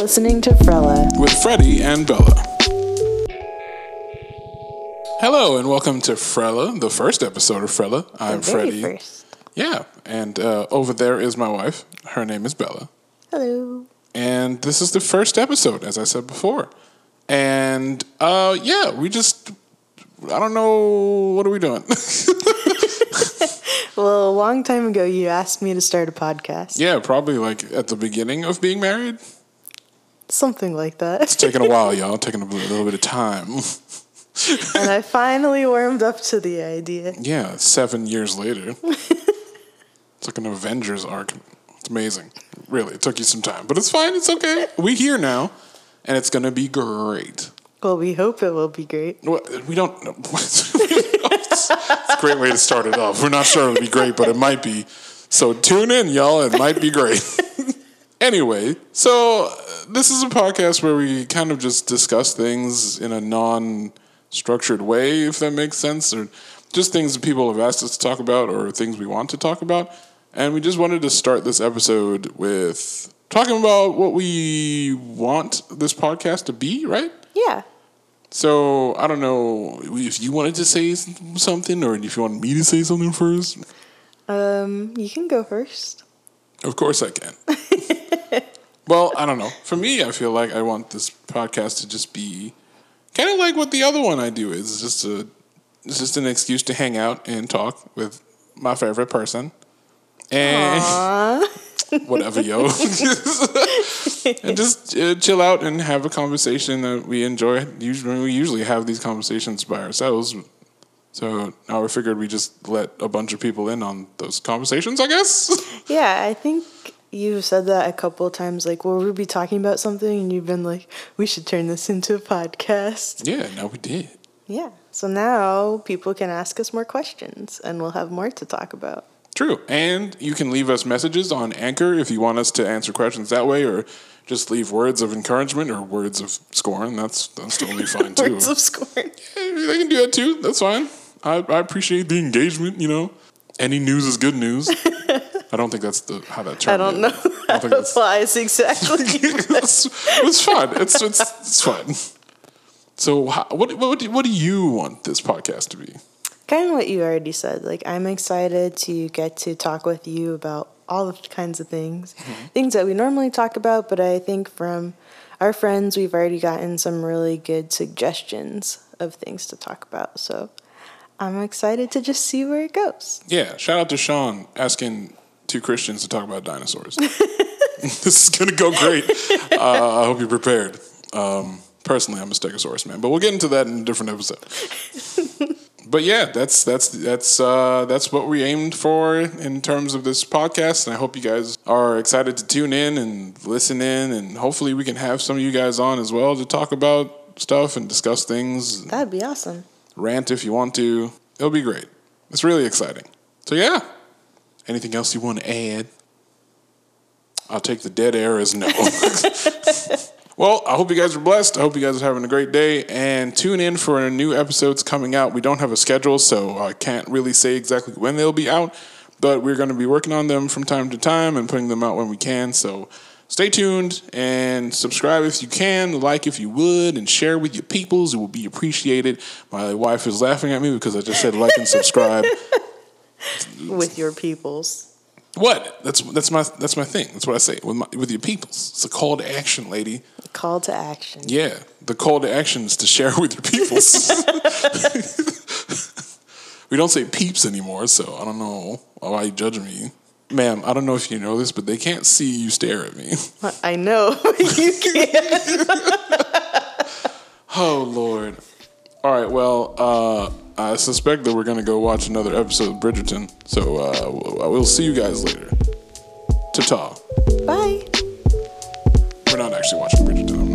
listening to Frella. with Freddie and Bella. Hello and welcome to Frella, the first episode of Frella. I'm The very Freddie. first. Yeah, and uh, over there is my wife. Her name is Bella. Hello. And this is the first episode, as I said before. And uh, yeah, we just, I don't know, what are we doing? Well, a long time ago, you asked me to start a podcast. yeah, probably like at the beginning of being married. Something like that. It's taking a while, y'all. Taking a little bit of time. and I finally warmed up to the idea. Yeah, seven years later. it's like an Avengers arc. It's amazing. Really, it took you some time, but it's fine. It's okay. We here now, and it's gonna be great. Well, we hope it will be great. Well, We don't. it's a great way to start it off. We're not sure it'll be great, but it might be. So tune in, y'all. It might be great. anyway, so this is a podcast where we kind of just discuss things in a non-structured way, if that makes sense, or just things that people have asked us to talk about, or things we want to talk about. And we just wanted to start this episode with talking about what we want this podcast to be, right? Yeah. So I don't know if you wanted to say something, or if you want me to say something first. Um, you can go first. Of course I can. well, I don't know. For me, I feel like I want this podcast to just be kind of like what the other one I do is. It's just a, it's just an excuse to hang out and talk with my favorite person, and whatever, yo, and just uh, chill out and have a conversation that we enjoy. Usually, we usually have these conversations by ourselves. So now we figured we just let a bunch of people in on those conversations. I guess. Yeah, I think you've said that a couple of times. Like, well, we'll be talking about something, and you've been like, we should turn this into a podcast. yeah, now we did. Yeah. So now people can ask us more questions, and we'll have more to talk about. True. And you can leave us messages on Anchor if you want us to answer questions that way or just leave words of encouragement or words of scorn. That's that's totally fine too. Words of scorn. Yeah, they can do that too. That's fine. I, I appreciate the engagement, you know. Any news is good news. I don't think that's the how that term I don't know I don't applies exactly. it's, it's fun. It's, it's it's fun. So how, what what do, what do you want this podcast to be? kind of what you already said. Like, I'm excited to get to talk with you about all kinds of things, mm-hmm. things that we normally talk about, but I think from our friends, we've already gotten some really good suggestions of things to talk about. So I'm excited to just see where it goes. Yeah, shout out to Sean asking two Christians to talk about dinosaurs. this is gonna go great. Uh, I hope you're prepared. Um, personally, I'm a Stegosaurus man, but we'll get into that in a different episode. but yeah, that's that's that's uh, that's what we aimed for in terms of this podcast, and I hope you guys are excited to tune in and listen in, and hopefully we can have some of you guys on as well to talk about stuff and discuss things That'd be awesome. rant if you want to. It'll be great. It's really exciting. So yeah. Anything else you want to add? I'll take the dead air as no. well, I hope you guys are blessed. I hope you guys are having a great day and tune in for new episodes coming out. We don't have a schedule, so I can't really say exactly when they'll be out, but we're going to be working on them from time to time and putting them out when we can. So stay tuned and subscribe if you can, like if you would, and share with your peoples. It will be appreciated. My wife is laughing at me because I just said like and subscribe. With your peoples. What? That's that's my that's my thing. That's what I say with my, with your peoples. It's a call to action, lady. Call to action. Yeah, the call to action is to share with your peoples. we don't say peeps anymore, so I don't know why you judging me, ma'am. I don't know if you know this, but they can't see you stare at me. I know. you can't. Oh Lord. All right. Well, uh, I suspect that we're gonna go watch another episode of Bridgerton. So uh, we'll we'll see you guys later. Ta ta. Bye. We're not actually watching.